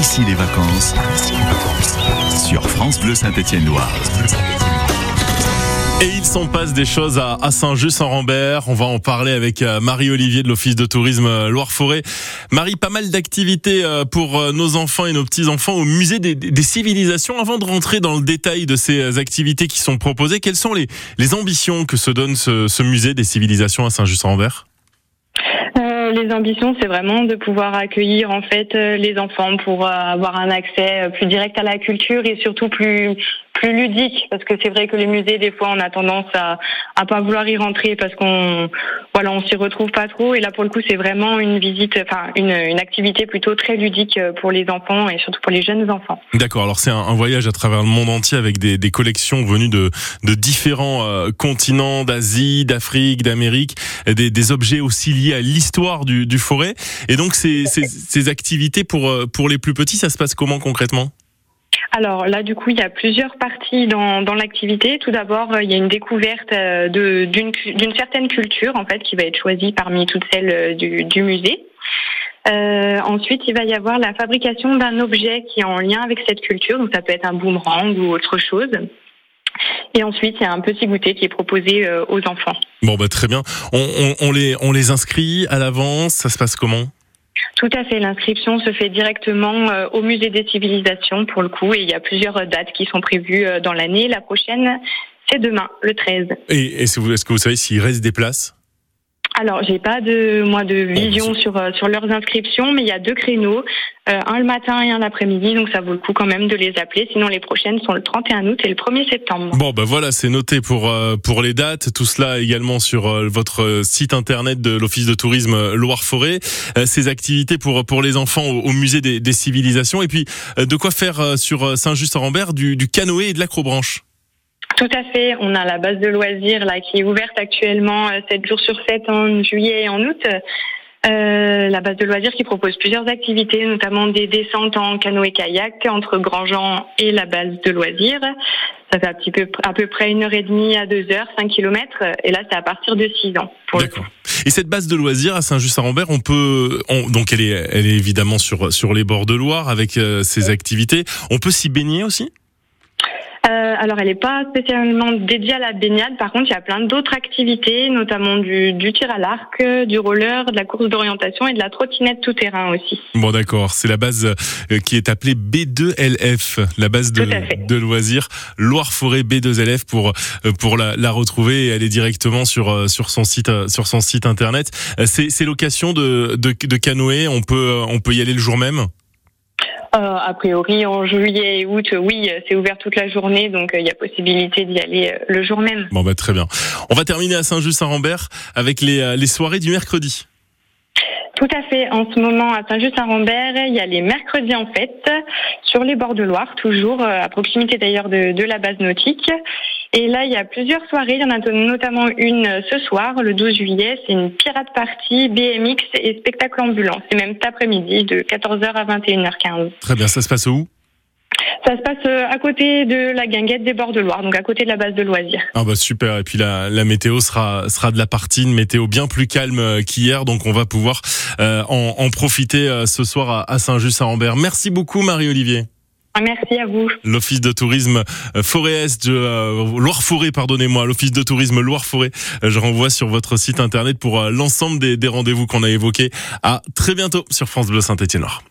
ici les vacances sur France Bleu Saint-Étienne-Loire. Et il s'en passe des choses à, Saint-Just-en-Rambert. On va en parler avec euh, Marie-Olivier de l'Office de tourisme euh, Loire-Forêt. Marie, pas mal d'activités euh, pour nos enfants et nos petits-enfants au musée des, civilisations. Avant de rentrer dans le détail de ces activités qui sont proposées, quelles sont les, ambitions que se donne ce musée des civilisations à Saint-Just-en-Rambert les ambitions, c'est vraiment de pouvoir accueillir en fait les enfants pour avoir un accès plus direct à la culture et surtout plus plus ludique parce que c'est vrai que les musées des fois on a tendance à à pas vouloir y rentrer parce qu'on voilà on s'y retrouve pas trop. Et là pour le coup c'est vraiment une visite enfin une, une activité plutôt très ludique pour les enfants et surtout pour les jeunes enfants. D'accord. Alors c'est un, un, voyage à travers le monde entier avec des, des collections venues de de différents euh, continents d'Asie d'Afrique d'Amérique des, des objets aussi liés à l'histoire du, du forêt. Et donc ces, ces, ces activités pour euh, pour les plus petits ça se passe comment concrètement? Alors là, du coup, il y a plusieurs parties dans, l'activité. Tout d'abord, euh, il y a une découverte euh, d'une certaine culture, en fait, qui va être choisie parmi toutes celles euh, du, musée. Ensuite, il va y avoir la fabrication d'un objet qui est en lien avec cette culture. Donc, ça peut être un boomerang ou autre chose. Et ensuite, il y a un petit goûter qui est proposé aux enfants. Bon, bah très bien. On, on les, on les inscrit à l'avance. Ça se passe comment? Tout à fait. L'inscription se fait directement euh, au musée des civilisations pour le coup et il y a plusieurs dates qui sont prévues euh, dans l'année. La prochaine, c'est demain, le 13. Et est-ce que vous savez s'il reste des places? Alors, j'ai pas de moi de vision sur euh, sur leurs inscriptions, mais il y a deux créneaux, euh, un le matin et un l'après-midi, donc ça vaut le coup quand même de les appeler. Sinon, les prochaines sont le 31 août et le 1er septembre. Bon, ben voilà, c'est noté pour euh, pour les dates. Tout cela également sur votre site internet de l'Office de tourisme Loire-Forêt. ces activités pour pour les enfants au, musée des, des, civilisations et puis de quoi faire sur Saint-Just-en-Rambert du, du canoë et de l'acrobranche? Tout à fait. On a la base de loisirs là qui est ouverte actuellement 7 euh, jours sur 7 en juillet et en août. Euh, la base de loisirs qui propose plusieurs activités, notamment des descentes en canoë-kayak entre Grandjean et la base de loisirs. Ça fait un petit peu, à peu près une heure et demie à deux heures, 5 kilomètres. Et là, c'est à partir de 6 ans. D'accord. Et cette base de loisirs à Saint-Just-à-Rambert, on peut, donc elle est, elle est évidemment sur sur les bords de Loire avec euh, ses activités. On peut s'y baigner aussi? Euh, alors, elle n'est pas spécialement dédiée à la baignade. Par contre, il y a plein d'autres activités, notamment du, du tir à l'arc, du roller, de la course d'orientation et de la trottinette tout-terrain aussi. Bon, d'accord. C'est la base euh, qui est appelée B2LF, la base de, de loisirs Loire-Forêt B2LF pour euh, pour la, la retrouver et aller directement sur sur son site sur son site internet. C'est location de, de de canoë. On peut on peut y aller le jour même? Euh, a priori, en juillet et août, oui, c'est ouvert toute la journée, donc euh, il y a possibilité d'y aller euh, le jour même. Bon, bah, très bien. On va terminer à Saint-Just-Saint-Rambert avec les, les soirées du mercredi. Tout à fait. En ce moment, à Saint-Just-Saint-Rambert, il y a les mercredis en fête sur les bords de Loire, toujours à proximité d'ailleurs de, de, la base nautique. Et là, il y a plusieurs soirées. Il y en a notamment une ce soir, le 12 juillet. C'est une pirate party, BMX et spectacle ambulant. C'est même cet après-midi, de 14h à 21h15. Très bien. Ça se passe où? Ça se passe euh, à côté de la guinguette des bords de Loire, donc à côté de la base de loisirs. Ah bah super, et puis la, la météo sera, sera de la partie, une météo bien plus calme euh, qu'hier, donc on va pouvoir euh, en, en, profiter euh, ce soir à, à Saint-Just-à-Rambert. Merci beaucoup Marie-Olivier. Merci à vous. L'Office de tourisme euh, Forêt-Est, euh, Loire-Forêt, pardonnez-moi, l'Office de tourisme Loire-Forêt. Euh, je renvoie sur votre site internet pour l'ensemble des, des rendez-vous qu'on a évoqués. À très bientôt sur France Bleu Saint-Étienne-Loire.